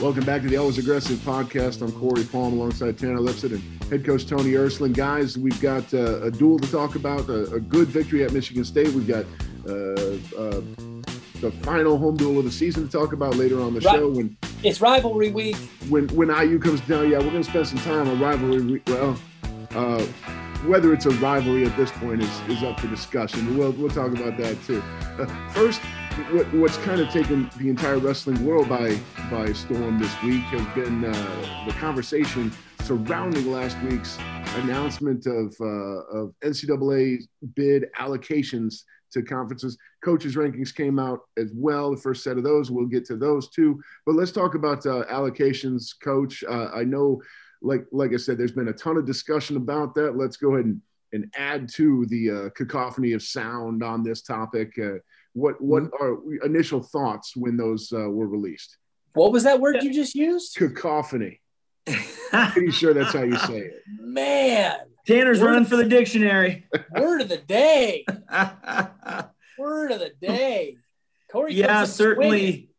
Welcome back to the Always Aggressive podcast. I'm Corey Palm alongside Tanner Lipset and head coach Tony Ersland. Guys, we've got uh, a duel to talk about, a, a, good victory at Michigan State. We've got uh, uh, the final home duel of the season to talk about later on the right. show. When it's rivalry week. When when IU comes down, yeah, we're going to spend some time on rivalry week. Well, uh, whether it's a rivalry at this point is, is up for discussion. We'll we'll talk about that too. first what, what's kind of taken the entire wrestling world by by storm this week has been uh, the conversation surrounding last week's announcement of uh, of NCAA bid allocations to conferences. Coaches rankings came out as well. The first set of those, we'll get to those too. But let's talk about uh, allocations, Coach. Uh, I know, like like I said, there's been a ton of discussion about that. Let's go ahead and and add to the uh, cacophony of sound on this topic. What what mm-hmm. are initial thoughts when those uh, were released? What was that word you just used? Cacophony. Pretty sure that's how you say it. Man, Tanner's word running for the dictionary. Word of the day. word of the day. Corey. Yeah, certainly.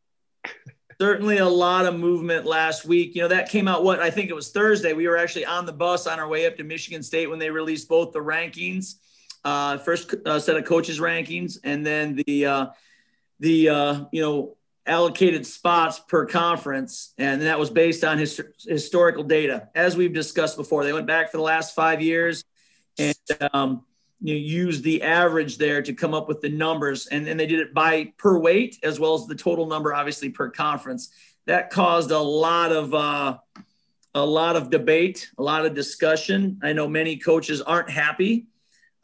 certainly a lot of movement last week. You know, that came out what I think it was Thursday. We were actually on the bus on our way up to Michigan State when they released both the rankings uh, first uh, set of coaches rankings, and then the uh, the uh, you know allocated spots per conference, and that was based on his, historical data, as we've discussed before. They went back for the last five years and um, you know, used the average there to come up with the numbers, and then they did it by per weight as well as the total number, obviously per conference. That caused a lot of uh, a lot of debate, a lot of discussion. I know many coaches aren't happy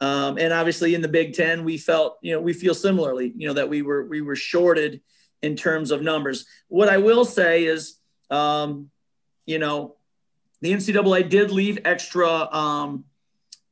um, and obviously in the Big Ten, we felt, you know, we feel similarly, you know, that we were we were shorted in terms of numbers. What I will say is, um, you know, the NCAA did leave extra um,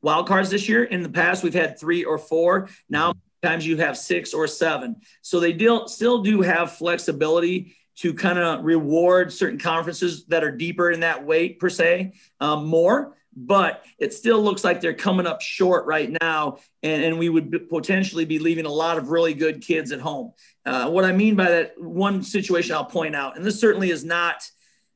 wild cards this year. In the past, we've had three or four. Now, times you have six or seven. So they do, still do have flexibility to kind of reward certain conferences that are deeper in that weight per se um, more but it still looks like they're coming up short right now. And, and we would potentially be leaving a lot of really good kids at home. Uh, what I mean by that, one situation I'll point out, and this certainly is not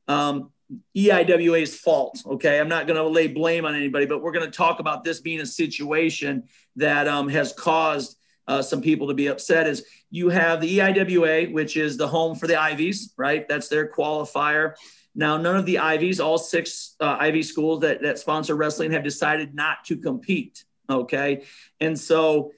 um, EIWA's fault. Okay. I'm not going to lay blame on anybody, but we're going to talk about this being a situation that um, has caused uh, some people to be upset. Is you have the EIWA, which is the home for the Ivies, right? That's their qualifier. Now, none of the Ivies, all six uh, Ivy schools that, that sponsor wrestling, have decided not to compete. Okay. And so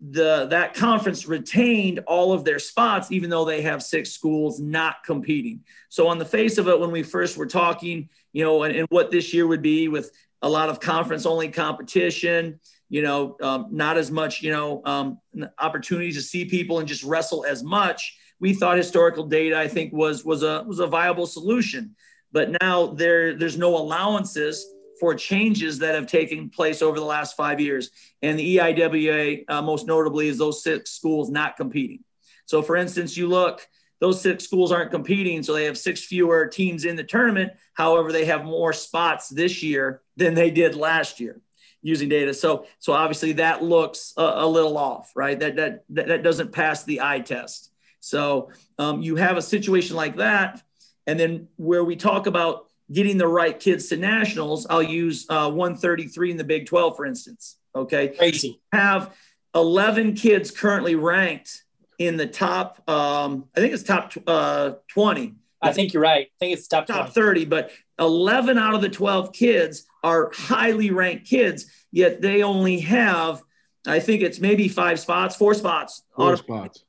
the that conference retained all of their spots, even though they have six schools not competing. So, on the face of it, when we first were talking, you know, and, and what this year would be with a lot of conference only competition, you know, um, not as much, you know, um, opportunities to see people and just wrestle as much we thought historical data, I think, was was a was a viable solution. But now there there's no allowances for changes that have taken place over the last five years, and the EIWA, uh, most notably, is those six schools not competing. So, for instance, you look. Those six schools aren't competing, so they have six fewer teams in the tournament. However, they have more spots this year than they did last year using data. So, so obviously that looks a, a little off, right? That, that that doesn't pass the eye test. So um, you have a situation like that. And then where we talk about getting the right kids to nationals, I'll use uh, 133 in the Big 12, for instance. Okay. Crazy. Have 11 kids currently ranked in the top, um, I think it's top uh, 20. I think you're right. I think it's top top 30, but 11 out of the 12 kids are highly ranked kids, yet they only have, I think it's maybe five spots, four spots. Four spots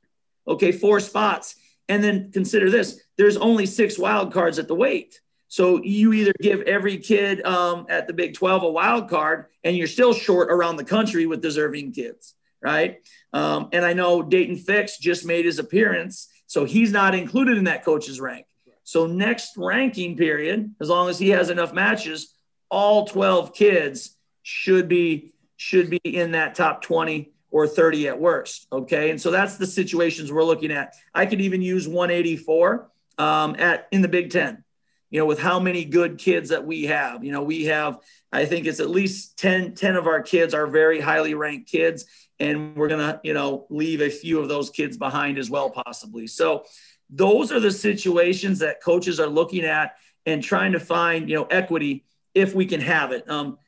okay, four spots. And then consider this there's only six wild cards at the weight. So you either give every kid um, at the Big 12 a wild card, and you're still short around the country with deserving kids, right? Um, and I know Dayton Fix just made his appearance, so he's not included in that coach's rank. So next ranking period, as long as he has enough matches, all 12 kids should be should be in that top 20 or 30 at worst. Okay. And so that's the situations we're looking at. I could even use 184 um, at in the Big Ten, you know, with how many good kids that we have. You know, we have, I think it's at least 10, 10 of our kids are very highly ranked kids. And we're going to, you know, leave a few of those kids behind as well, possibly. So those are the situations that coaches are looking at and trying to find, you know, equity if we can have it. Um,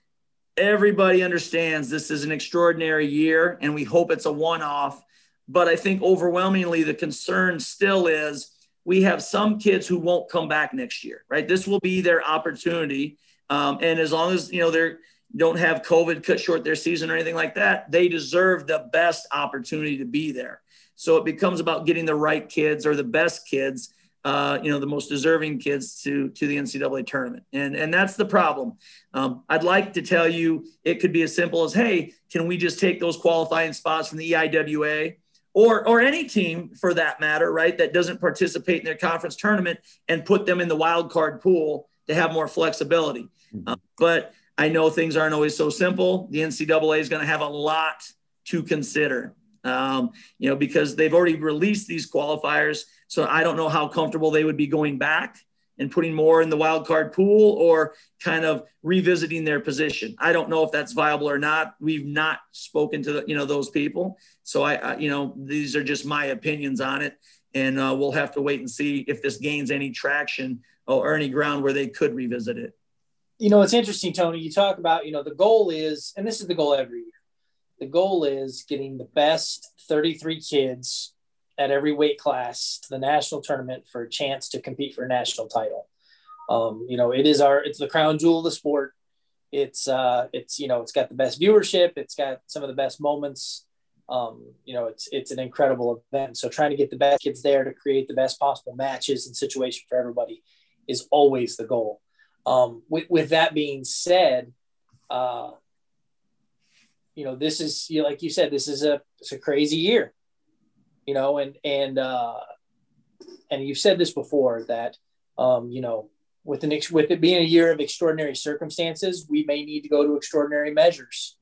everybody understands this is an extraordinary year and we hope it's a one off. But I think overwhelmingly the concern still is we have some kids who won't come back next year, right? This will be their opportunity. Um, and as long as, you know, they're, don't have COVID cut short their season or anything like that, they deserve the best opportunity to be there. So it becomes about getting the right kids or the best kids uh, you know, the most deserving kids to to the NCAA tournament, and and that's the problem. Um, I'd like to tell you it could be as simple as, hey, can we just take those qualifying spots from the EIWA or or any team for that matter, right, that doesn't participate in their conference tournament and put them in the wild card pool to have more flexibility. Mm-hmm. Uh, but I know things aren't always so simple. The NCAA is going to have a lot to consider, um, you know, because they've already released these qualifiers so I don't know how comfortable they would be going back and putting more in the wild card pool or kind of revisiting their position. I don't know if that's viable or not. We've not spoken to the, you know those people, so I, I you know these are just my opinions on it, and uh, we'll have to wait and see if this gains any traction or any ground where they could revisit it. You know, it's interesting, Tony. You talk about you know the goal is, and this is the goal every year. The goal is getting the best 33 kids at every weight class to the national tournament for a chance to compete for a national title. Um, you know, it is our it's the crown jewel of the sport. It's uh, it's you know it's got the best viewership. It's got some of the best moments. Um, you know, it's it's an incredible event. So trying to get the best kids there to create the best possible matches and situation for everybody is always the goal. Um, with, with that being said, uh, you know, this is you know, like you said, this is a it's a crazy year you know, and and uh, and you've said this before that um, you know with an ex- with it being a year of extraordinary circumstances, we may need to go to extraordinary measures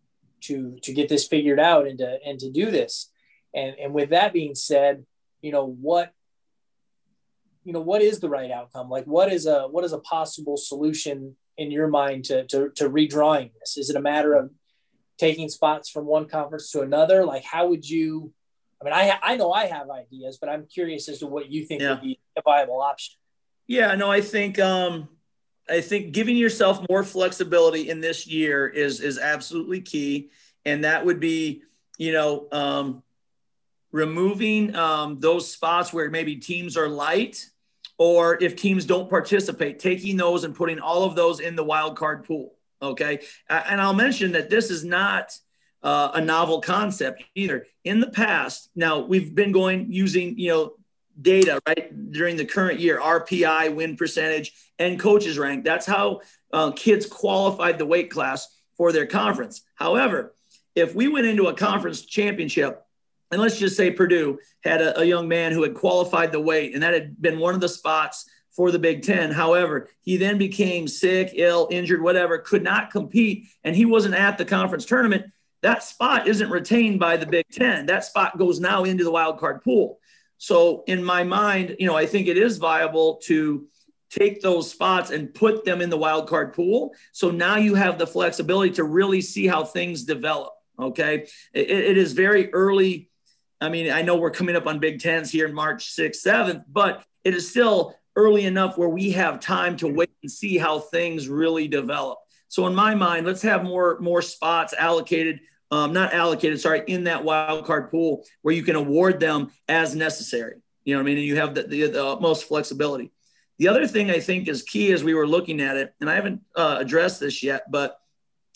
to to get this figured out and to and to do this. And and with that being said, you know what you know what is the right outcome? Like what is a what is a possible solution in your mind to to, to redrawing this? Is it a matter of taking spots from one conference to another? Like how would you I mean, I I know I have ideas, but I'm curious as to what you think yeah. would be a viable option. Yeah, no, I think um, I think giving yourself more flexibility in this year is is absolutely key, and that would be you know um, removing um, those spots where maybe teams are light, or if teams don't participate, taking those and putting all of those in the wild card pool. Okay, and I'll mention that this is not uh, a novel concept either. In the past, now we've been going using, you know, data right during the current year, RPI, win percentage, and coaches rank. That's how uh, kids qualified the weight class for their conference. However, if we went into a conference championship, and let's just say Purdue had a, a young man who had qualified the weight, and that had been one of the spots for the Big Ten. However, he then became sick, ill, injured, whatever, could not compete, and he wasn't at the conference tournament that spot isn't retained by the Big Ten. That spot goes now into the wild card pool. So in my mind, you know, I think it is viable to take those spots and put them in the wild card pool. So now you have the flexibility to really see how things develop. Okay. it, it is very early. I mean, I know we're coming up on Big Tens here in March 6th, 7th, but it is still early enough where we have time to wait and see how things really develop. So in my mind, let's have more more spots allocated, um, not allocated, sorry, in that wild card pool where you can award them as necessary. You know what I mean? And you have the, the, the most flexibility. The other thing I think is key as we were looking at it, and I haven't uh, addressed this yet, but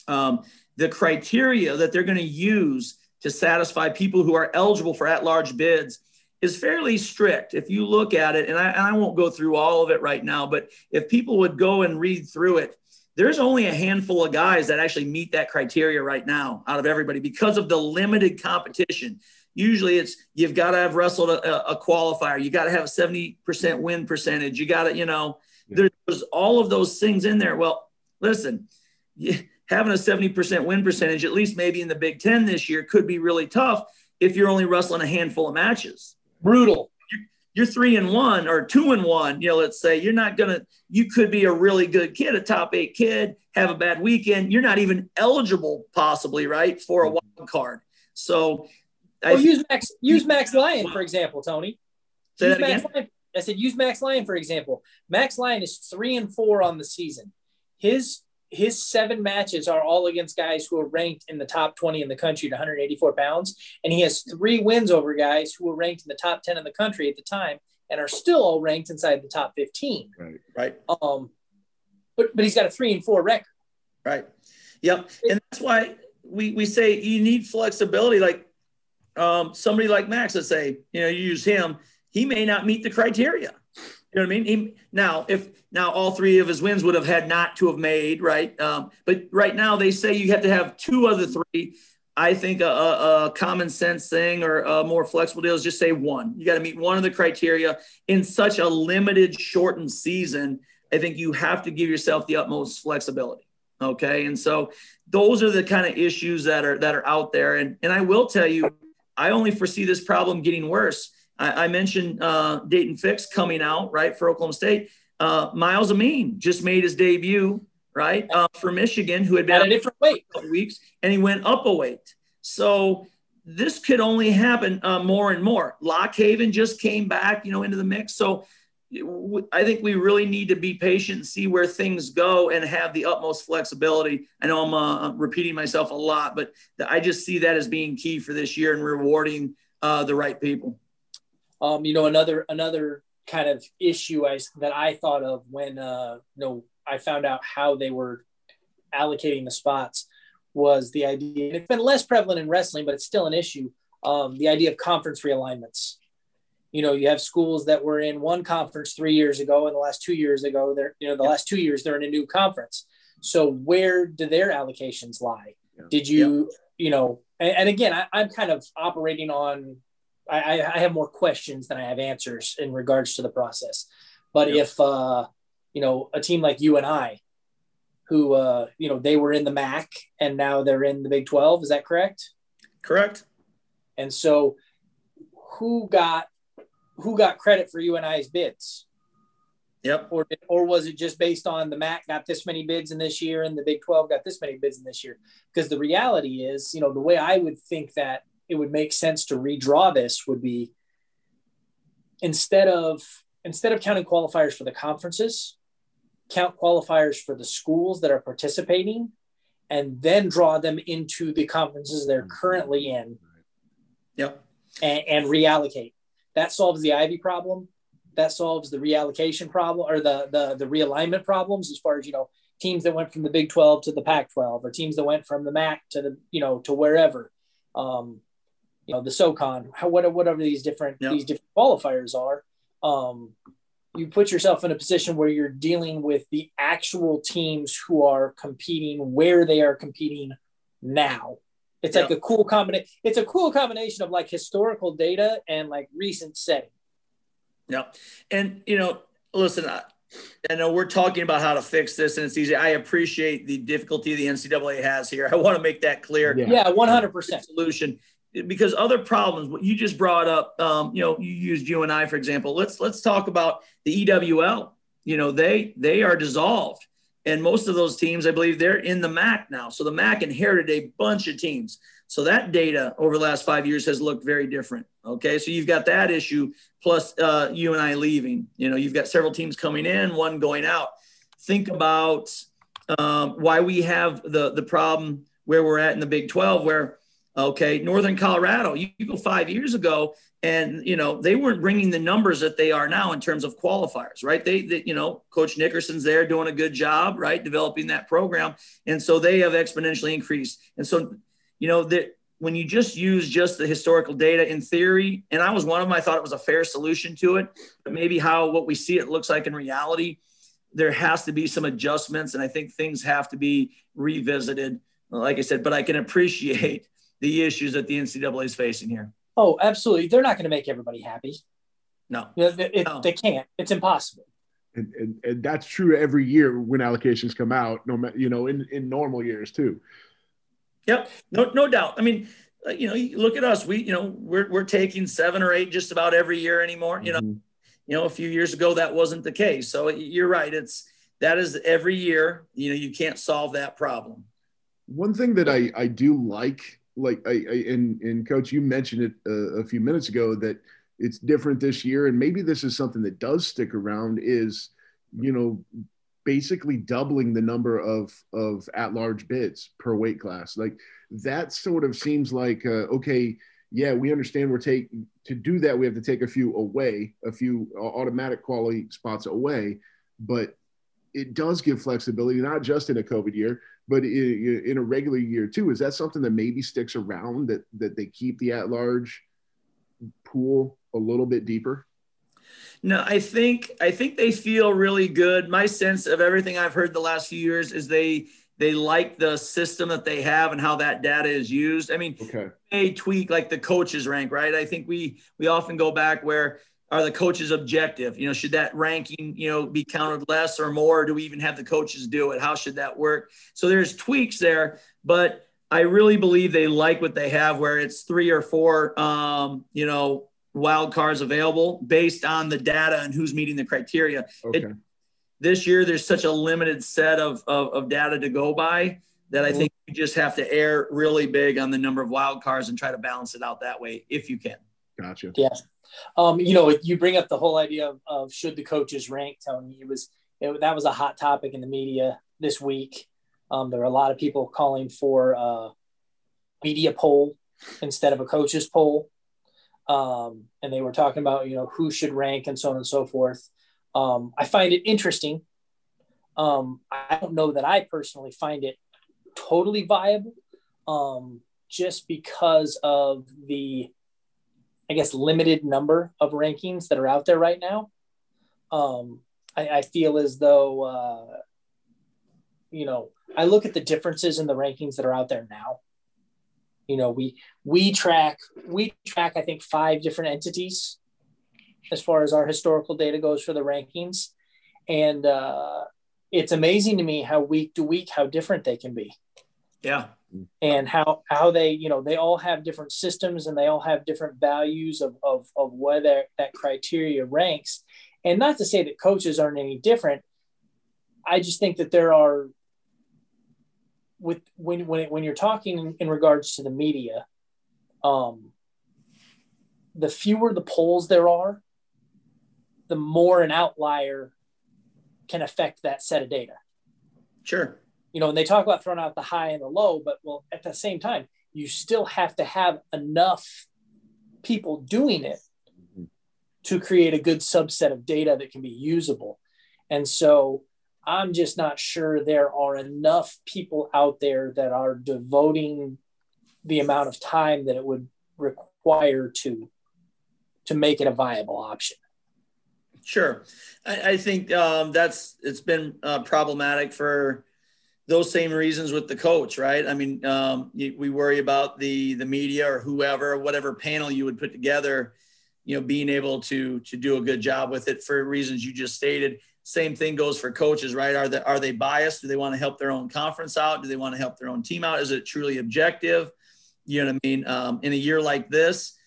um, the criteria that they're going to use to satisfy people who are eligible for at-large bids is fairly strict. If you look at it, and I, and I won't go through all of it right now, but if people would go and read through it, there's only a handful of guys that actually meet that criteria right now out of everybody because of the limited competition. Usually it's you've got to have wrestled a, a qualifier, you got to have a 70% win percentage, you got to, you know, yeah. there's all of those things in there. Well, listen, having a 70% win percentage, at least maybe in the Big Ten this year, could be really tough if you're only wrestling a handful of matches. Brutal you're three and one or two and one, you know, let's say you're not going to, you could be a really good kid, a top eight kid, have a bad weekend. You're not even eligible, possibly, right, for a mm-hmm. wild card. So, well, use Max, use Max Lyon, for example, Tony. Say use that Max again? I said, use Max Lyon for example. Max Lyon is three and four on the season. His his seven matches are all against guys who are ranked in the top 20 in the country at 184 pounds. And he has three wins over guys who were ranked in the top 10 in the country at the time and are still all ranked inside the top 15. Right. Right. Um, but, but he's got a three and four record. Right. Yep. And that's why we, we say you need flexibility. Like um, somebody like Max, let's say, you know, you use him, he may not meet the criteria. You know what I mean? He, now, if now all three of his wins would have had not to have made, right? Um, but right now they say you have to have two of the three. I think a, a, a common sense thing or a more flexible deal is just say one. You got to meet one of the criteria in such a limited, shortened season. I think you have to give yourself the utmost flexibility. Okay, and so those are the kind of issues that are that are out there. And and I will tell you, I only foresee this problem getting worse I, I mentioned uh, Dayton Fix coming out, right, for Oklahoma State. Uh, Myles Amine just made his debut, right, uh, for Michigan, who had been at a different weight weeks, and he went up a weight. So this could only happen uh, more and more. Lock Haven just came back, you know, into the mix. So I think we really need to be patient and see where things go and have the utmost flexibility. I know I'm uh, repeating myself a lot, but I just see that as being key for this year and rewarding uh, the right people. Um, you know, another another kind of issue I, that I thought of when uh, you know I found out how they were allocating the spots was the idea. And it's been less prevalent in wrestling, but it's still an issue. Um, the idea of conference realignments. You know, you have schools that were in one conference three years ago, and the last two years ago, they're you know the last two years they're in a new conference. So where do their allocations lie? Yeah. Did you you know? And, and again, I, I'm kind of operating on I, I have more questions than I have answers in regards to the process. But yep. if uh, you know a team like UNI, who uh, you know they were in the MAC and now they're in the Big Twelve, is that correct? Correct. And so, who got who got credit for UNI's bids? Yep. Or or was it just based on the MAC got this many bids in this year and the Big Twelve got this many bids in this year? Because the reality is, you know, the way I would think that it would make sense to redraw this would be instead of instead of counting qualifiers for the conferences count qualifiers for the schools that are participating and then draw them into the conferences they're currently in. Yep. And, and reallocate. That solves the ivy problem. That solves the reallocation problem or the, the the realignment problems as far as you know teams that went from the big 12 to the pac 12 or teams that went from the mac to the you know to wherever. Um, you know the SoCon, how, whatever these different yep. these different qualifiers are, um, you put yourself in a position where you're dealing with the actual teams who are competing where they are competing now. It's yep. like a cool combination. It's a cool combination of like historical data and like recent setting. Yeah, and you know, listen, I, I know we're talking about how to fix this, and it's easy. I appreciate the difficulty the NCAA has here. I want to make that clear. Yeah, one hundred percent solution because other problems what you just brought up um, you know you used UNI for example let's let's talk about the ewl you know they they are dissolved. And most of those teams i believe they're in the mac now. So the mac inherited a bunch of teams. So that data over the last five years has looked very different. Okay? So you've got that issue plus uh, UNI leaving. You know you've got several teams coming in one going out. Think about um, why we have the the problem where we're at in the big 12 where Okay, Northern Colorado, you, you, go five years ago, and you know they weren't bringing the numbers that they are now in terms of qualifiers, right? They, they, you know, Coach Nickerson's there doing a good job, right, developing that program, and so they have exponentially increased. And so, you know, that when you just use just the historical data in theory, and I was one of them, I thought it was a fair solution to it, but maybe how what we see it looks like in reality, there has to be some adjustments, and I think things have to be revisited. Like I said, but I can appreciate the issues that the NCAA is facing here. Oh, absolutely. They're not going to make everybody happy. No. It, it, no. They can't. It's impossible. And, and, and that's true every year when allocations come out, no matter, you know, in, in normal years too. Yep. No, no doubt. I mean, uh, you know, you look at us, we, you know, we're, we're taking seven or eight just about every year anymore. You know, mm-hmm. you know, a few years ago, that wasn't the case. So you're right. It's, that is every year, you know, you can't solve that problem. One thing that I, I do like like I, I and and coach, you mentioned it a, a few minutes ago that it's different this year, and maybe this is something that does stick around. Is you know basically doubling the number of of at large bids per weight class. Like that sort of seems like uh, okay, yeah, we understand we're take to do that we have to take a few away, a few automatic quality spots away, but it does give flexibility not just in a COVID year, but in, a regular year too. Is that something that maybe sticks around that that they keep the at large pool a little bit deeper? No, I think I think they feel really good. My sense of everything I've heard the last few years is they they like the system that they have and how that data is used. I mean, okay. they tweak like the coaches rank, right? I think we we often go back where are the coaches objective? You know, should that ranking, you know, be counted less or more? Or do we even have the coaches do it? How should that work? So there's tweaks there, but I really believe they like what they have where it's three or four um, you know, wild cards available based on the data and who's meeting the criteria. Okay. It, this year, there's such a limited set of, of, of data to go by that I mm-hmm. think you just have to err really big on the number of wild cards and try to balance it out that way if you can. Gotcha. Yeah. Um, you know, you bring up the whole idea of, of should the coaches rank, Tony. It was it, that was a hot topic in the media this week. Um, there were a lot of people calling for a media poll instead of a coaches poll um, and they were talking about you know who should rank and so on and so forth. Um, I find it interesting. Um, I don't know that I personally find it totally viable, um, just because of the, I guess, limited number of rankings that are out there right now. Um, I, I, feel as though, uh, you know, I look at the differences in the rankings that are out there now. You know we we track we track i think five different entities as far as our historical data goes for the rankings. And uh, it's amazing to me how week to week how different they can be. Yeah and how how they you know they all have different systems and they all have different values of of, of whether that criteria ranks and not to say that coaches aren't any different i just think that there are with when when when you're talking in regards to the media, um, the fewer the polls there are, the more an outlier can affect that set of data. Sure. You know, and they talk about throwing out the high and the low, but well, at the same time, you still have to have enough people doing it to create a good subset of data that can be usable. And so I'm just not sure there are enough people out there that are devoting the amount of time that it would require to to make it a viable option. Sure, I, I think um, that's it's been uh, problematic for those same reasons with the coach, right? I mean, um, we worry about the the media or whoever, whatever panel you would put together, you know, being able to to do a good job with it for reasons you just stated same thing goes for coaches, right? Are they are they biased? Do they want to help their own conference out? Do they want to help their own team out? Is it truly objective? You know what I mean? Um, in a year like this,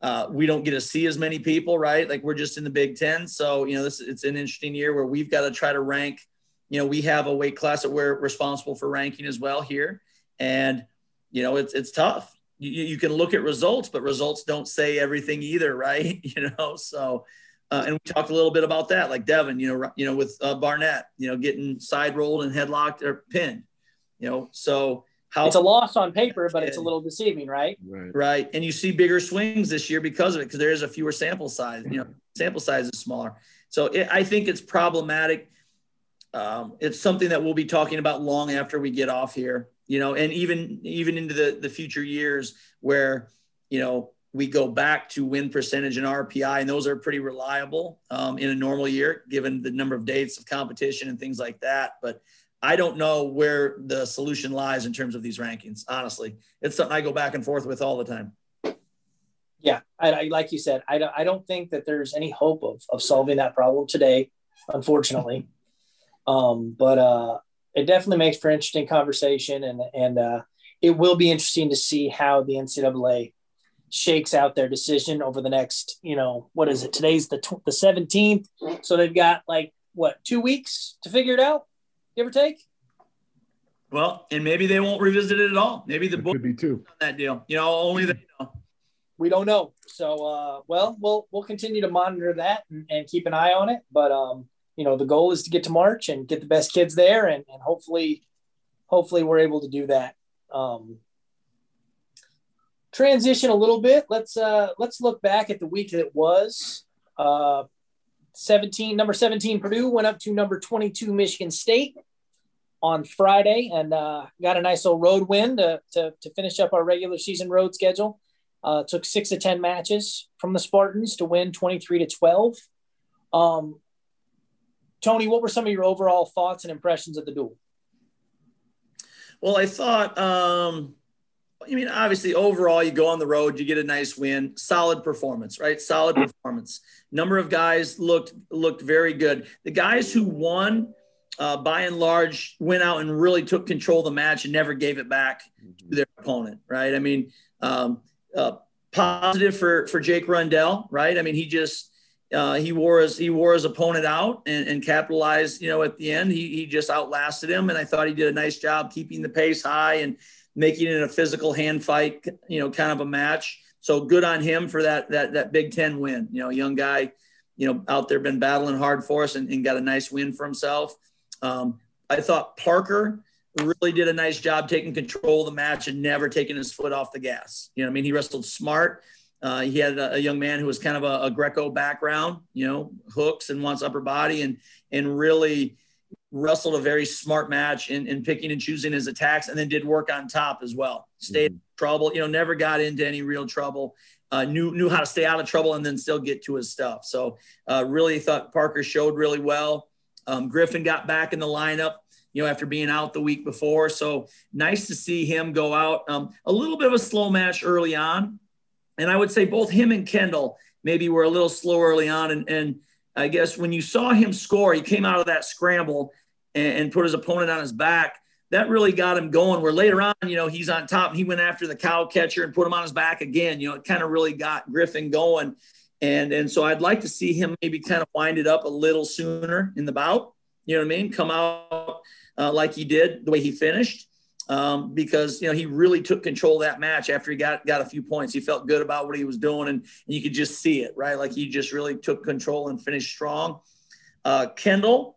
uh, we don't get to see as many people, right? Like we're just in the Big Ten, so you know this it's an interesting year where we've got to try to rank. You know, we have a weight class that we're responsible for ranking as well here, and you know it's it's tough. You, you can look at results, but results don't say everything either, right? You know, so uh, and we talked a little bit about that, like Devin, you know, you know, with uh, Barnett, you know, getting side rolled and headlocked or pinned, you know, so how it's a loss on paper, but it's a little deceiving, right? Right. Right. And you see bigger swings this year because of it, because there is a fewer sample size, you know, sample size is smaller. So it, I think it's problematic. Um, it's something that we'll be talking about long after we get off here, you know, and even, even into the, the future years where, you know, we go back to win percentage and RPI, and those are pretty reliable um, in a normal year, given the number of dates of competition and things like that. But I don't know where the solution lies in terms of these rankings. Honestly, it's something I go back and forth with all the time. Yeah, I, I like you said, I don't, I don't think that there's any hope of, of solving that problem today, unfortunately. Um, but uh, it definitely makes for interesting conversation, and and uh, it will be interesting to see how the NCAA shakes out their decision over the next, you know, what is it? Today's the tw- the 17th. So they've got like what, 2 weeks to figure it out, give or take. Well, and maybe they won't revisit it at all. Maybe the book could be too that deal. You know, only they know. we don't know. So, uh, well, we'll we'll continue to monitor that and, and, keep an eye on it. But um, you know, the goal is to get to March and get the best kids there, and, and hopefully, hopefully, we're able to do that. Um, transition a little bit. Let's uh, let's look back at the week that was. Uh, 17 number 17 Purdue went up to number 22 Michigan State on Friday and uh, got a nice little road win to, to, to finish up our regular season road schedule. Uh, took six to 10 matches from the Spartans to win 23 to 12. Um, Tony, what were some of your overall thoughts and impressions of the duel? Well, I thought, um, I mean, obviously, overall, you go on the road, you get a nice win, solid performance, right? Solid performance. Number of guys looked looked very good. The guys who won, uh, by and large, went out and really took control of the match and never gave it back to their opponent, right? I mean, um, uh, positive for for Jake Rundell, right? I mean, he just uh, he wore his he wore his opponent out and, and capitalized. You know, at the end, he he just outlasted him, and I thought he did a nice job keeping the pace high and making it a physical hand fight. You know, kind of a match. So good on him for that that that Big Ten win. You know, young guy, you know, out there been battling hard for us and, and got a nice win for himself. Um, I thought Parker really did a nice job taking control of the match and never taking his foot off the gas. You know, I mean, he wrestled smart. Uh, he had a, a, young man who was kind of a, a, Greco background, you know, hooks and wants upper body, and and really wrestled a very smart match in, in picking and choosing his attacks, and then did work on top as well. Stayed mm-hmm. trouble, you know, never got into any real trouble. Uh, knew knew how to stay out of trouble and then still get to his stuff. So uh, really thought Parker showed really well. Um, Griffin got back in the lineup you know, after being out the week before. So nice to see him go out. Um, a little bit of a slow match early on. And I would say both him and Kendall maybe were a little slow early on. And, and I guess when you saw him score, he came out of that scramble and, and put his opponent on his back. That really got him going. Where later on, you know, he's on top. He went after the cow catcher and put him on his back again. You know, it kind of really got Griffin going. And, and so I'd like to see him maybe kind of wind it up a little sooner in the bout. You know what I mean? Come out uh, like he did, the way he finished, um, because you know he really took control of that match after he got got a few points. He felt good about what he was doing, and, and you could just see it, right? Like he just really took control and finished strong. Uh, Kendall,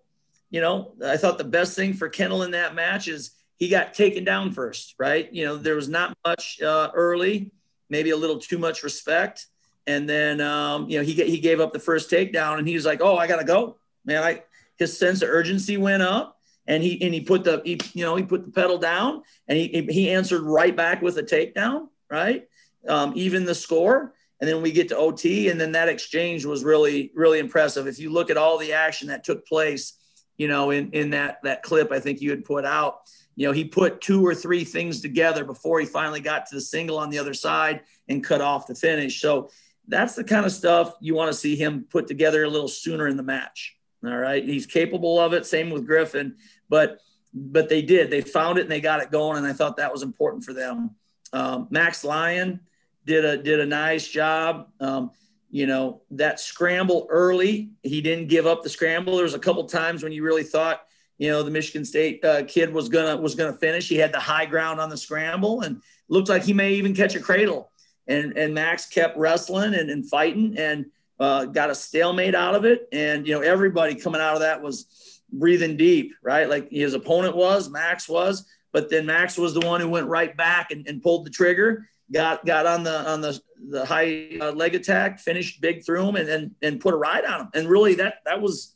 you know, I thought the best thing for Kendall in that match is he got taken down first, right? You know, there was not much uh, early, maybe a little too much respect. And then, um, you know, he, he gave up the first takedown and he was like, oh, I got to go. Man, I, his sense of urgency went up and he and he put the he, you know he put the pedal down and he he answered right back with a takedown right? Um, even the score. And then we get to ot and then that exchange was really really impressive. If you look at all the action that took place you know in in that that clip i think you had put out you know he put two or three things together before he finally got to the single on the other side and cut off the finish. So that's the kind of stuff you want to see him put together a little sooner in the match all right. He's capable of it. Same with Griffin. But but they did. They found it and they got it going. And I thought that was important for them. Um, Max Lyon did a did a nice job. Um, you know, that scramble early, he didn't give up the scramble. There was a couple times when you really thought, you know, the Michigan State uh, kid was gonna was gonna finish. He had the high ground on the scramble and looked like he may even catch a cradle. And and Max kept wrestling and, and fighting and uh, got a stalemate out of it. And, you know, everybody coming out of that was breathing deep, right? Like his opponent was, Max was, but then Max was the one who went right back and, and pulled the trigger, got, got on the, on the, the high uh, leg attack, finished big through him and, and, and put a ride on him. And really that, that was,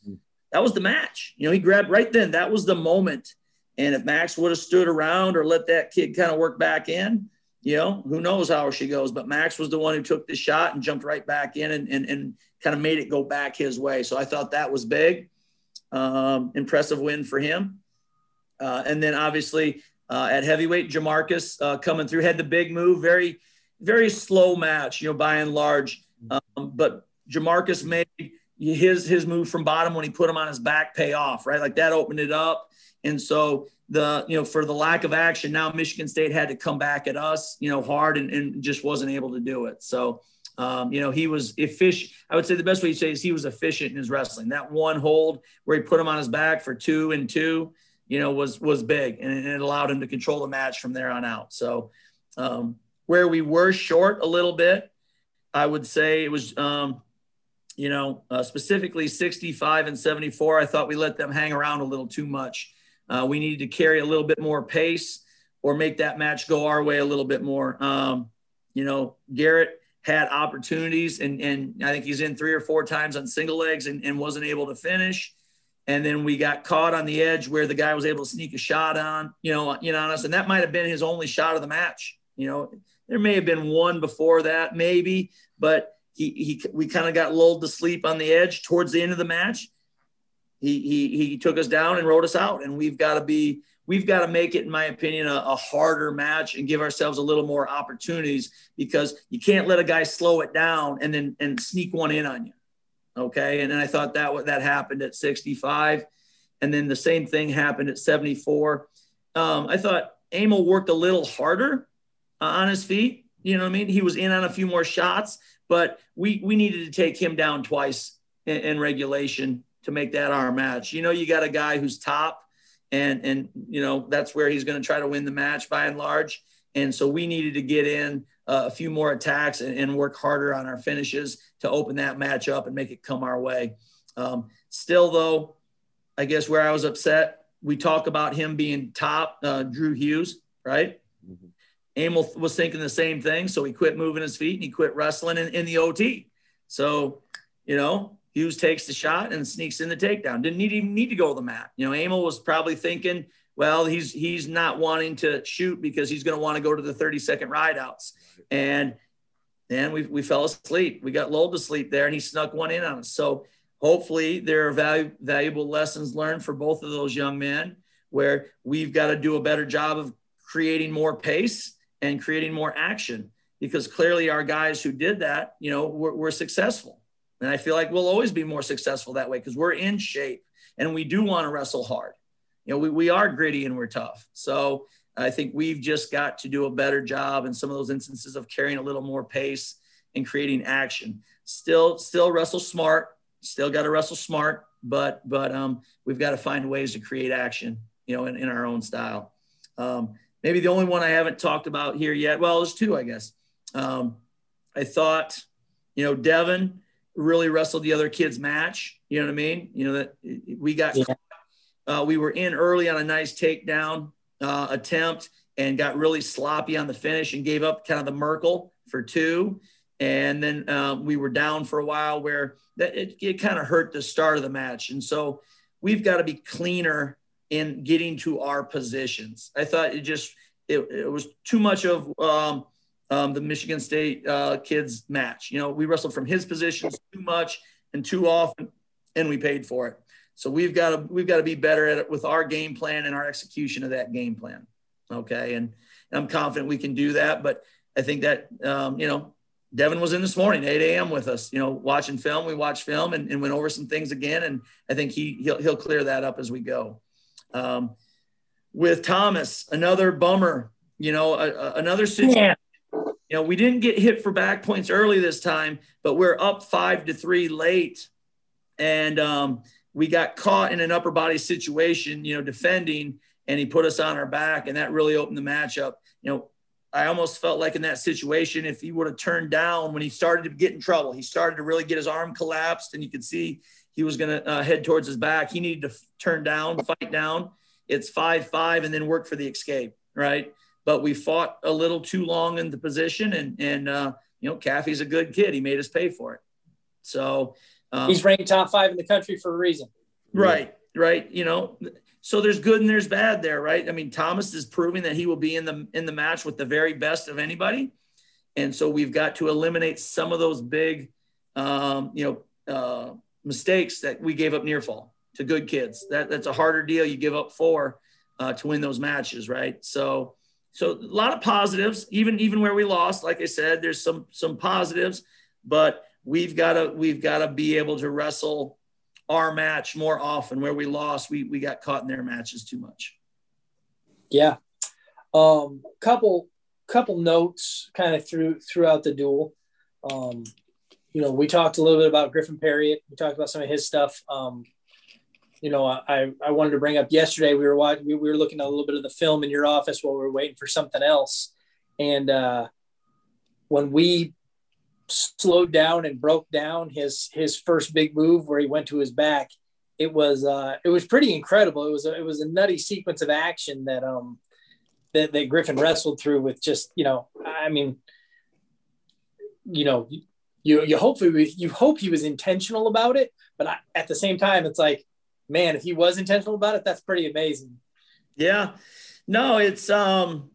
that was the match. You know, he grabbed right then. That was the moment. And if Max would have stood around or let that kid kind of work back in, you know, who knows how she goes. But Max was the one who took the shot and jumped right back in and, and, and kind of made it go back his way. So I thought that was big. Um, impressive win for him. Uh, and then obviously uh, at heavyweight, Jamarcus uh, coming through had the big move, very, very slow match, you know, by and large. Um, but Jamarcus made his his move from bottom when he put him on his back pay off, right? Like that opened it up. And so the you know for the lack of action now michigan state had to come back at us you know hard and, and just wasn't able to do it so um, you know he was efficient i would say the best way to say is he was efficient in his wrestling that one hold where he put him on his back for two and two you know was was big and it allowed him to control the match from there on out so um, where we were short a little bit I would say it was, um, you know, uh, specifically 65 and 74. I thought we let them hang around a little too much. Uh, we needed to carry a little bit more pace or make that match go our way a little bit more. Um, you know, Garrett had opportunities and, and I think he's in three or four times on single legs and, and wasn't able to finish. And then we got caught on the edge where the guy was able to sneak a shot on, you know, you know, on us. And that might have been his only shot of the match. You know, there may have been one before that, maybe, but he, he we kind of got lulled to sleep on the edge towards the end of the match. He, he, he took us down and wrote us out. And we've got to be, we've got to make it, in my opinion, a, a, harder match and give ourselves a little more opportunities because you can't let a guy slow it down and then and sneak one in on you. Okay. And then I thought that what that happened at 65. And then the same thing happened at 74. Um, I thought Emil worked a little harder uh, on his feet. You know what I mean? He was in on a few more shots, but we we needed to take him down twice in, in regulation to make that our match. You know, you got a guy who's top, and and you know that's where he's going to try to win the match by and large. And so we needed to get in uh, a few more attacks and, and, work harder on our finishes to open that match up and make it come our way. Um, still, though, I guess where I was upset, we talk about him being top, uh, Drew Hughes, right? Mm-hmm. Emil was thinking the same thing. So he quit moving his feet and he quit wrestling in, in the OT. So, you know, Hughes takes the shot and sneaks in the takedown. Didn't need, even need to go to the mat. You know, Emil was probably thinking, well, he's he's not wanting to shoot because he's going to want to go to the 30 second rideouts. And then we, we fell asleep. We got lulled to sleep there and he snuck one in on us. So hopefully there are value, valuable lessons learned for both of those young men where we've got to do a better job of creating more pace and creating more action because clearly our guys who did that, you know, were, were successful. And I feel like we'll always be more successful that way because we're in shape and we do want to wrestle hard. You know, we, we are gritty and we're tough. So I think we've just got to do a better job in some of those instances of carrying a little more pace and creating action. Still, still wrestle smart. Still got to wrestle smart, but but um, we've got to find ways to create action, you know, in, in our own style. Um, maybe the only one I haven't talked about here yet. Well, there's two, I guess. Um, I thought, you know, Devin really wrestled the other kid's match. You know what I mean? You know that we got, yeah. uh, we were in early on a nice takedown uh, attempt and got really sloppy on the finish and gave up kind of the Merkle for two. And then uh, we were down for a while where that it, it kind of hurt the start of the match. And so we've got to be cleaner in getting to our positions. I thought it just it, it was too much of um, um, the Michigan State uh, kids match. You know, we wrestled from his positions too much and too often, and we paid for it. So we've got to we've got to be better at it with our game plan and our execution of that game plan. Okay, and I'm confident we can do that. But I think that um, you know Devin was in this morning, 8 a.m. with us, you know, watching film. We watched film and, and, went over some things again. And I think he he'll, he'll clear that up as we go. Um, with Thomas, another bummer, you know, a, a, another situation. Yeah. You know, we didn't get hit for back points early this time, but we're up five to three late. And um, we got caught in an upper body situation, you know, defending, and he put us on our back, and that really opened the match up. You know, I almost felt like in that situation, if he would have turned down when he started to get in trouble, he started to really get his arm collapsed, and you could see he was going to uh, head towards his back. He needed to turn down, fight down. It's five five, and then work for the escape, right? But we fought a little too long in the position, and and uh, you know, Caffey's a good kid. He made us pay for it. So um, he's ranked top five in the country for a reason. Right, right. You know, so there's good and there's bad there, right? I mean, Thomas is proving that he will be in the in the match with the very best of anybody, and so we've got to eliminate some of those big, um, you know. Uh, mistakes that we gave up near fall to good kids. That that's a harder deal you give up for uh, to win those matches, right? So so a lot of positives, even even where we lost. Like I said, there's some some positives, but we've got to we've got to be able to wrestle our match more often. Where we lost, we we got caught in their matches too much. Yeah, um, couple couple notes kind of through throughout the duel. Um, you know, we talked a little bit about Griffin Parriott. We talked about some of his stuff. Um, you know, I, I wanted to bring up yesterday. We were watching, we were looking at a little bit of the film in your office while we were waiting for something else. And uh, when we slowed down and broke down his his first big move where he went to his back. It was uh, it was pretty incredible. It was a, it was a nutty sequence of action that um that, that Griffin wrestled through with just you know I mean you know you you hope you hope he was intentional about it, but I, at the same time it's like man if he was intentional about it that's pretty amazing. Yeah, no, it's um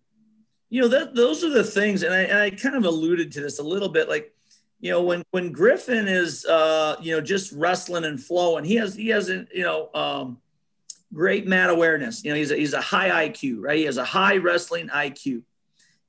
you know that those are the things and I, and I kind of alluded to this a little bit like you know when when griffin is uh you know just wrestling and flowing he has he has a you know um great mat awareness. You know he's a, he's a high iq right? He has a high wrestling iq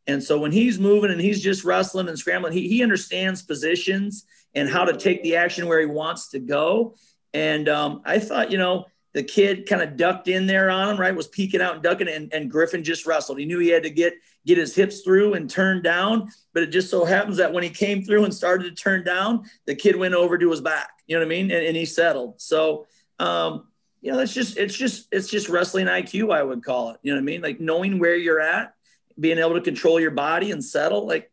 and so when he's moving and he's just wrestling and scrambling he, he understands positions and how to take the action where he wants to go and um, i thought you know the kid kind of ducked in there on him, right? Was peeking out and ducking, and, and Griffin just wrestled. He knew he had to get get his hips through and turn down, but it just so happens that when he came through and started to turn down, the kid went over to his back. You know what I mean? And, and he settled. So, um, you know, that's just it's just it's just wrestling IQ, I would call it. You know what I mean? Like knowing where you're at, being able to control your body and settle. Like,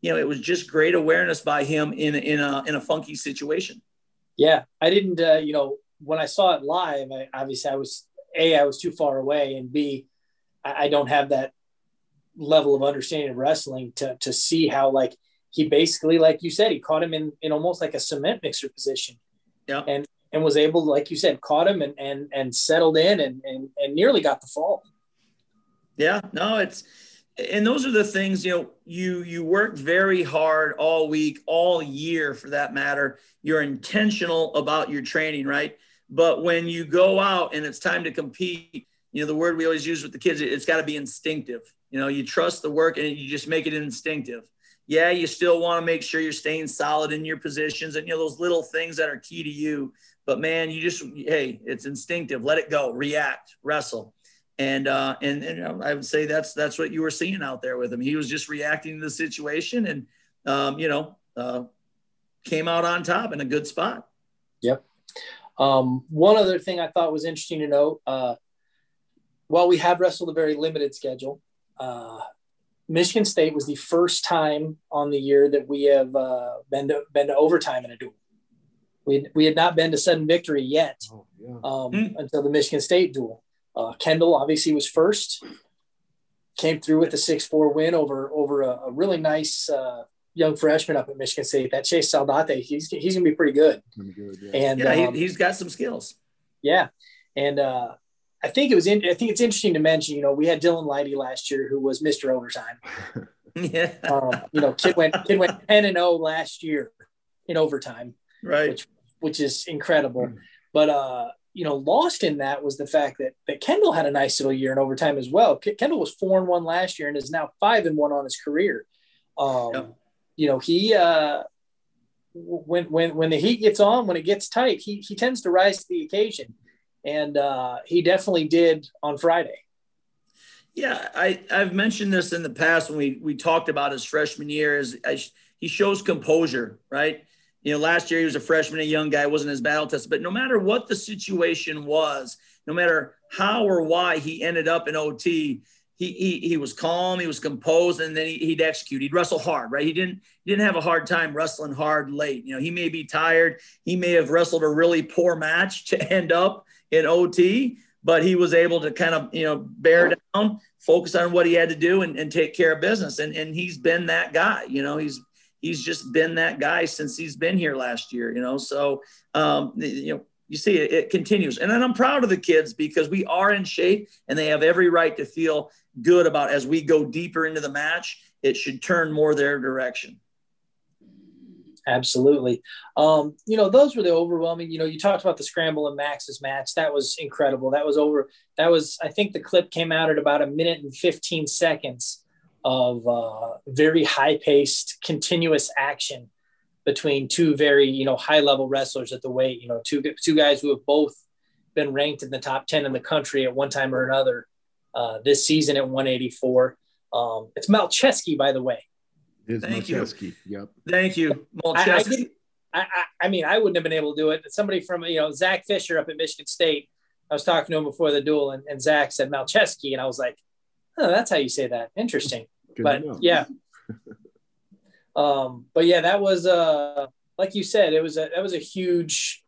you know, it was just great awareness by him in in a in a funky situation. Yeah, I didn't. Uh, you know, when I saw it live, I, obviously I was a I was too far away, and b I, I don't have that level of understanding of wrestling to to see how like he basically like you said he caught him in in almost like a cement mixer position, yeah, and and was able like you said caught him and and and settled in and and and nearly got the fall. Yeah, no, it's and those are the things you know you you work very hard all week all year for that matter you're intentional about your training right but when you go out and it's time to compete, you know, the word we always use with the kids, it's got to be instinctive. You know, you trust the work and you just make it instinctive. Yeah, you still want to make sure you're staying solid in your positions and, you know, those little things that are key to you. But man, you just, hey, it's instinctive. Let it go, react, wrestle. And, uh, and, and I would say that's, that's what you were seeing out there with him. He was just reacting to the situation and, um, you know, uh, came out on top in a good spot. Yep. Um, one other thing I thought was interesting to note uh, while we have wrestled a very limited schedule, uh, Michigan State was the first time on the year that we have uh, been, to, been to overtime in a duel. We had, we had not been to sudden victory yet oh, yeah. um, mm. until the Michigan State duel. Uh, Kendall obviously was first, came through with a 6 4 win over, over a, a really nice uh, young freshman up at Michigan State. That Chase Saldate, he's he's gonna be pretty good. good yeah. And yeah, um, he, has got some skills. Yeah, and uh, I think it was in. I think it's interesting to mention. You know, we had Dylan Lydy last year, who was Mister Overtime. yeah. Um, you know, kid went kid went ten and zero oh last year in overtime. Right. Which which is incredible. Mm. But uh, you know, lost in that was the fact that that Kendall had a nice little year in overtime as well. Kendall was four and one last year and is now five and one on his career. Um, yep you know, he uh, when when when the heat gets on, when it gets tight, he he tends to rise to the occasion, and uh, he definitely did on Friday. Yeah, I I've mentioned this in the past when we we talked about his freshman year. Is he shows composure, right? You know, last year he was a freshman, a young guy, wasn't his battle test. But no matter what the situation was, no matter how or why he ended up in OT, he, he, he was calm, he was composed, and then he, he'd execute. He'd wrestle hard, right? He didn't he didn't have a hard time wrestling hard late. You know, he may be tired, he may have wrestled a really poor match to end up in OT, but he was able to kind of you know bear down, focus on what he had to do, and, and take care of business. And and he's been that guy. You know, he's he's just been that guy since he's been here last year. You know, so um, you know you see it, it continues. And then I'm proud of the kids because we are in shape and they have every right to feel good about as we go deeper into the match, it should turn more their direction. Absolutely. Um, you know, those were the overwhelming, you know, you talked about the scramble and Max's match. That was incredible. That was over. That was, I think the clip came out at about a minute and 15 seconds of uh, very high paced, continuous action between two very, you know, high level wrestlers at the weight, you know, two, two guys who have both been ranked in the top 10 in the country at one time or another uh, this season at 184. Um, it's Malczewski, by the way. It's Thank Malczewski. You. Yep. Thank you, Malczewski. I, I, I, mean, I wouldn't have been able to do it. Somebody from you know Zach Fisher up at Michigan State. I was talking to him before the duel, and, and Zach said Malczewski, and I was like, "Oh, that's how you say that. Interesting." Good but yeah. Um, but yeah, that was uh, like you said, it was a that was a huge,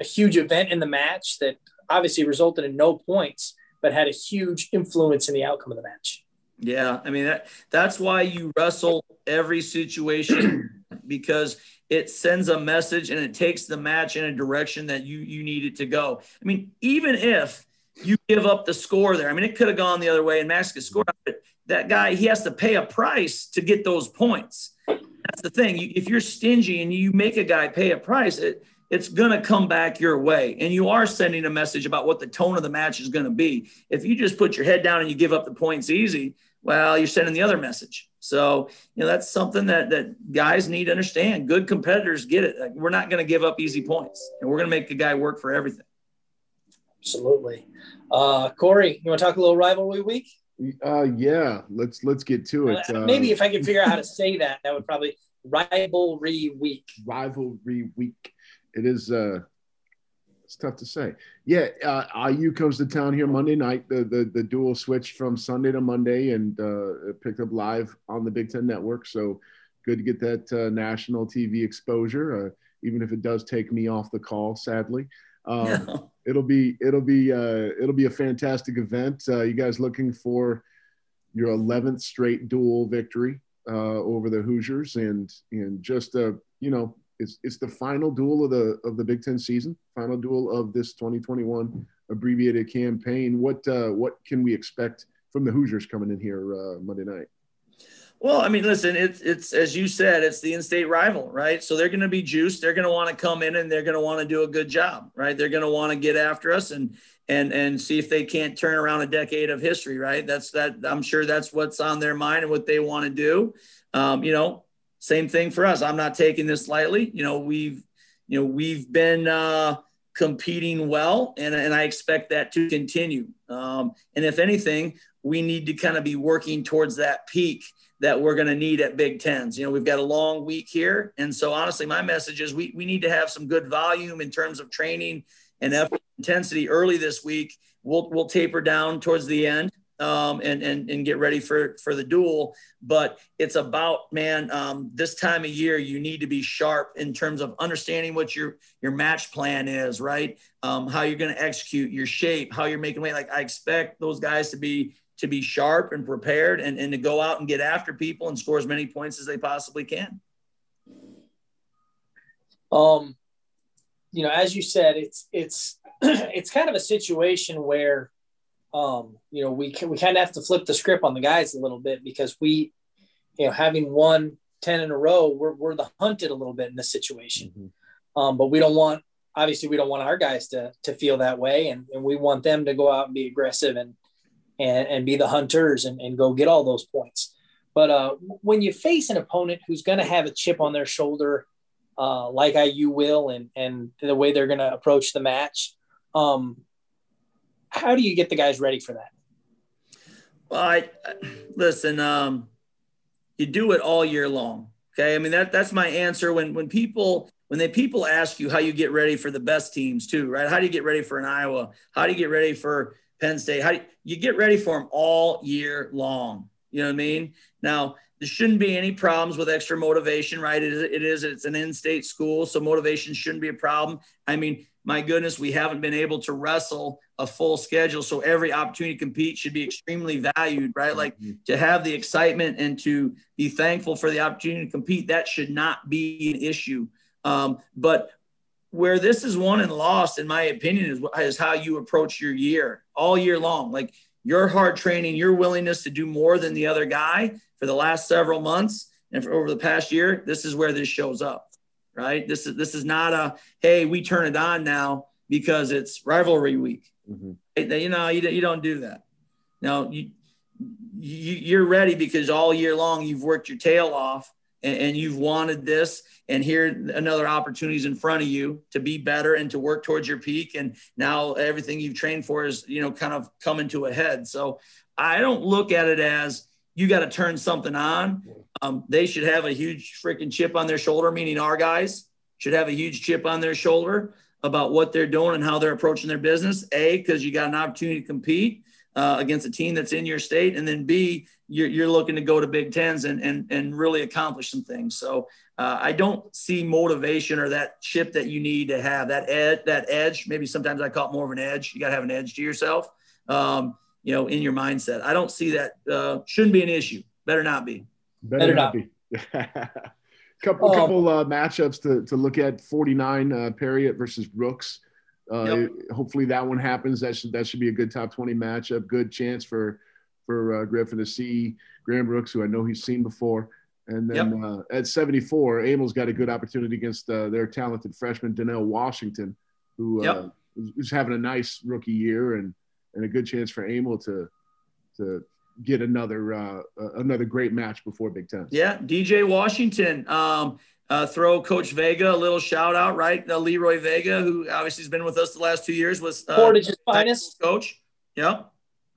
a huge event in the match that obviously resulted in no points, but had a huge influence in the outcome of the match. Yeah, I mean that that's why you wrestle every situation because it sends a message and it takes the match in a direction that you you need it to go. I mean, even if you give up the score there, I mean, it could have gone the other way and Max could score. But that guy, he has to pay a price to get those points. That's the thing. You, if you're stingy and you make a guy pay a price, it it's going to come back your way. And you are sending a message about what the tone of the match is going to be. If you just put your head down and you give up the points easy, well, you're sending the other message. So, you know, that's something that that guys need to understand. Good competitors get it. Like, we're not going to give up easy points, and we're going to make the guy work for everything. Absolutely. Uh, Corey, you want to talk a little rivalry week? Uh, yeah, let's let's get to it. Uh, maybe if I could figure out how to say that, that would probably rivalry week. Rivalry week it is uh it's tough to say. Yeah, uh, IU comes to town here Monday night. The the, the dual switched from Sunday to Monday and uh, picked up live on the Big Ten Network. So good to get that uh, national TV exposure, uh, even if it does take me off the call. Sadly, um, it'll be it'll be uh, it'll be a fantastic event. Uh, you guys looking for your 11th straight dual victory uh, over the Hoosiers and and just a you know it's it's the final duel of the of the Big Ten season, final duel of this 2021 abbreviated campaign. What uh, what can we expect from the Hoosiers coming in here uh, Monday night? Well, I mean, listen, it's it's as you said, it's the in-state rival, right? So they're going to be juiced. They're going to want to come in and they're going to want to do a good job, right? They're going to want to get after us and and and see if they can't turn around a decade of history, right? That's that. I'm sure that's what's on their mind and what they want to do. Um, you know, same thing for us. I'm not taking this lightly. You know, we've, you know, we've been uh, competing well, and, and I expect that to continue. Um, and if anything, we need to kind of be working towards that peak that we're going to need at Big Tens. You know, we've got a long week here. And so, honestly, my message is we, we need to have some good volume in terms of training and effort intensity early this week. We'll, we'll taper down towards the end um, and, and, and get ready for, for the duel. But it's about, man, um, this time of year, you need to be sharp in terms of understanding what your, your match plan is, right? Um, how you're going to execute your shape, how you're making weight. Like I expect those guys to be, to be sharp and prepared and, and to go out and get after people and score as many points as they possibly can. Um, you know, as you said, it's, it's, it's kind of a situation where, um, you know, we can, we kind of have to flip the script on the guys a little bit because we, you know, having won 10 in a row, we're, we're the hunted a little bit in this situation. Mm-hmm. Um, but we don't want, obviously we don't want our guys to, to feel that way. And, and we want them to go out and be aggressive and, and, and be the hunters and, and go get all those points. But uh, when you face an opponent who's going to have a chip on their shoulder, uh, like IU will, and, and the way they're going to approach the match, um, how do you get the guys ready for that? Well, I, listen. Um, you do it all year long. Okay, I mean that that's my answer. When when people when they people ask you how you get ready for the best teams too, right? How do you get ready for an Iowa? How do you get ready for Penn State? How do you, you get ready for them all year long? You know what I mean? Now there shouldn't be any problems with extra motivation, right? It is, it is it's an in-state school, so motivation shouldn't be a problem. I mean, my goodness, we haven't been able to wrestle a full schedule. So every opportunity to compete should be extremely valued, right? Like mm-hmm. to have the excitement and to be thankful for the opportunity to compete, that should not be an issue. Um, but where this is won and lost, in my opinion, is, is how you approach your year all year long. Like your hard training, your willingness to do more than the other guy for the last several months and for over the past year, this is where this shows up right? This is this is not a hey, we turn it on now because it's rivalry week. Mm-hmm. You know, you, you don't do that. Now you, you you're ready because all year long you've worked your tail off and, and you've wanted this, and here another opportunity is in front of you to be better and to work towards your peak. And now everything you've trained for is you know kind of coming to a head. So I don't look at it as you got to turn something on. Um, they should have a huge freaking chip on their shoulder, meaning our guys should have a huge chip on their shoulder about what they're doing and how they're approaching their business. A, because you got an opportunity to compete. Uh, against a team that's in your state, and then B, you're, you're looking to go to Big Tens and and and really accomplish some things. So uh, I don't see motivation or that chip that you need to have that ed that edge. Maybe sometimes I call it more of an edge. You got to have an edge to yourself, um, you know, in your mindset. I don't see that. Uh, shouldn't be an issue. Better not be. Better, Better not be. couple um, couple uh, matchups to, to look at 49 uh, Parriott versus Rooks. Uh, yep. Hopefully that one happens. That should that should be a good top 20 matchup. Good chance for for uh, Griffin to see Graham Rooks, who I know he's seen before. And then yep. uh, at 74, Emil's got a good opportunity against uh, their talented freshman Donnell Washington, who uh, yep. is having a nice rookie year and and a good chance for Emil to to get another uh, another great match before Big Ten. Yeah, DJ Washington. Um, uh, throw Coach Vega a little shout out, right? Uh, Leroy Vega, who obviously has been with us the last two years, was uh, Portage's finest coach. Yeah,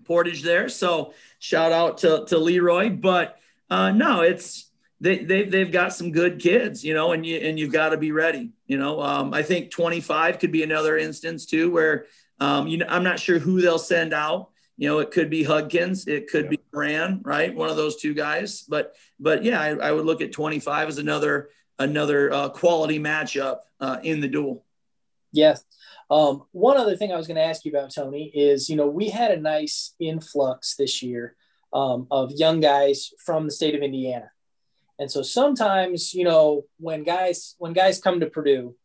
Portage there. So shout out to to Leroy. But uh, no, it's they they they've got some good kids, you know, and you and you've got to be ready. You know, um, I think 25 could be another instance too, where um, you know I'm not sure who they'll send out. You know, it could be Hudkins, it could yeah. be Moran, right? One of those two guys. But but yeah, I, I would look at 25 as another another uh, quality matchup uh, in the duel. Yes. Um, one other thing I was going to ask you about, Tony, is you know we had a nice influx this year um, of young guys from the state of Indiana, and so sometimes you know when guys when guys come to Purdue,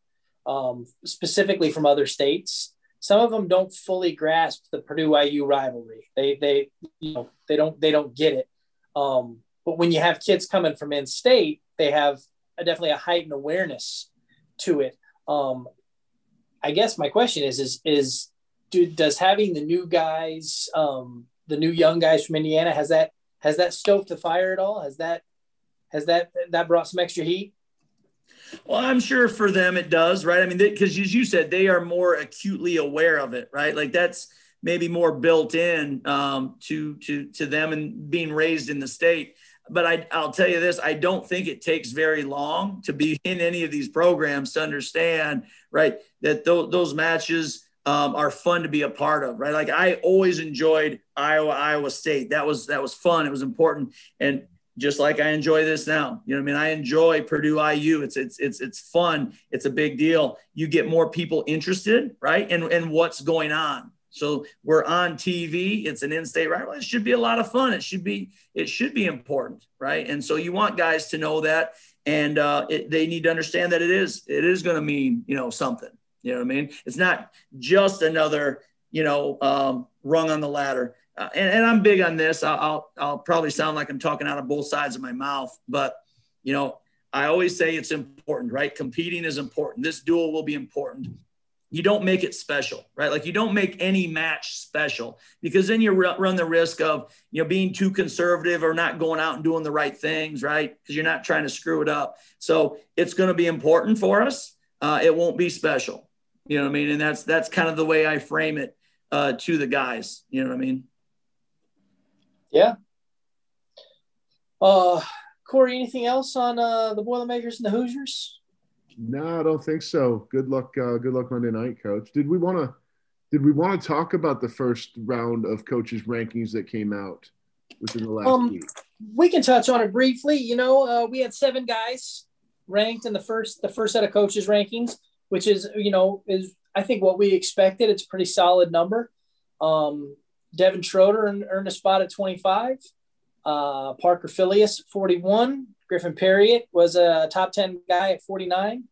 um, specifically from other states, some of them don't fully grasp the Purdue IU rivalry. They they you know they don't they don't get it. Um, but when you have kids coming from in state, they have definitely a heightened awareness to it. Um, I guess my question is is is do, does having the new guys, um, the new young guys from Indiana, has that has that stoked the fire at all? Has that has that that brought some extra heat? Well, I'm sure for them it does, right? I mean, because as you said, they are more acutely aware of it, right? Like that's maybe more built in um, to to to them and being raised in the state. But I, I'll tell you this: I don't think it takes very long to be in any of these programs to understand, right, that th- those matches um, are fun to be a part of, right? Like I always enjoyed Iowa, Iowa State. That was that was fun. It was important, and just like I enjoy this now. You know what I mean? I enjoy Purdue IU. It's it's it's it's fun. It's a big deal. You get more people interested, right? And and what's going on. So we're on TV. It's an in-state rivalry. It should be a lot of fun. It should be it should be important, right? And so you want guys to know that, and uh, it, they need to understand that it is it is going to mean you know something. You know what I mean? It's not just another you know um, rung on the ladder uh, and, and, I'm big on this. I'll, I'll, I'll probably sound like I'm talking out of both sides of my mouth, but you know, I always say it's important, right? Competing is important. This duel will be important. You don't make it special, right? Like you don't make any match special because then you run the risk of, you know, being too conservative or not going out and doing the right things, right? Because you're not trying to screw it up. So it's going to be important for us. Uh, it won't be special. You know what I mean? And that's that's kind of the way I frame it uh, to the guys. You know what I mean? Yeah. Uh, Corey, anything else on uh, the Boilermakers and the Hoosiers? No, I don't think so. Good luck. Uh, good luck Monday night, Coach. Did we want to? Did we want to talk about the first round of coaches' rankings that came out within the last um, week? We can touch on it briefly. You know, uh, we had seven guys ranked in the first the first set of coaches' rankings, which is you know is I think what we expected. It's a pretty solid number. Um, Devin Schroder earned a spot at 25. Uh, Parker Filius, 41. Griffin Parriott was a top 10 guy at 49,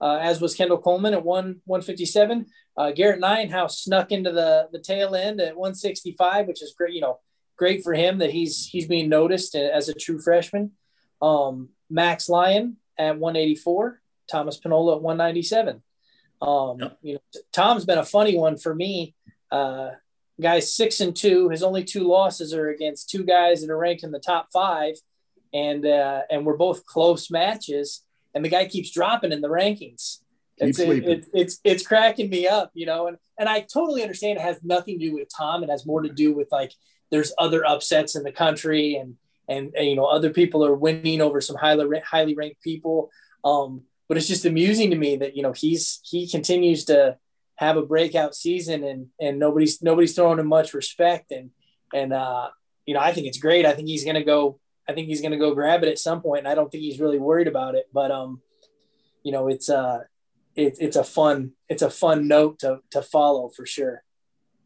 uh, as was Kendall Coleman at 1, 157. Uh, Gerrit Nijenhuis snuck into the, the tail end at 165, which is great, you know, great for him that he's he's being noticed as a true freshman. Um, Max Lyon at 184, Thomas Penola at 197. Um, yep. You know, Tom's been a funny one for me. Uh, guy's six and two. His only two losses are against two guys that are ranked in the top five, and uh, and we're both close matches. And the guy keeps dropping in the rankings. It's, it, it, it's it's cracking me up, you know. And and I totally understand it has nothing to do with Tom. It has more to do with like there's other upsets in the country, and and, and you know other people are winning over some highly highly ranked people. Um, but it's just amusing to me that you know he's he continues to have a breakout season and and nobody's nobody's throwing him much respect and and uh, you know, I think it's great. I think he's going to go. I think he's going to go grab it at some point, and I don't think he's really worried about it. But um, you know, it's uh, it, it's a fun it's a fun note to to follow for sure.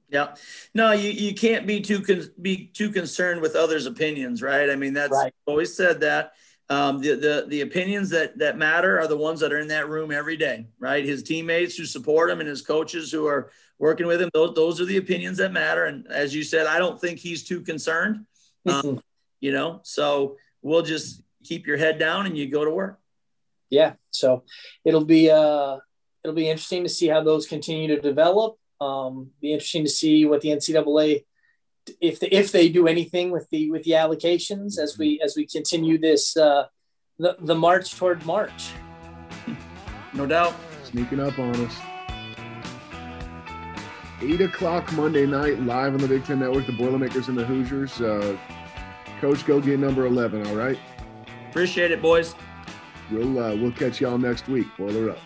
Yeah, no, you, you can't be too con- be too concerned with others' opinions, right? I mean, that's right. always said that. Um, the, the the opinions that that matter are the ones that are in that room every day, right? His teammates who support him and his coaches who are working with him. Those those are the opinions that matter. And as you said, I don't think he's too concerned. Um, you know, so we'll just keep your head down and you go to work. Yeah. So it'll be uh it'll be interesting to see how those continue to develop. Um, be interesting to see what the NCAA if the, if they do anything with the with the allocations as we as we continue this uh, the the march toward March. No doubt, sneaking up on us. Eight o'clock Monday night, live on the Big Ten Network. The Boilermakers and the Hoosiers. Uh, Coach, go get number eleven. All right. Appreciate it, boys. We'll uh, we'll catch y'all next week. Boiler up.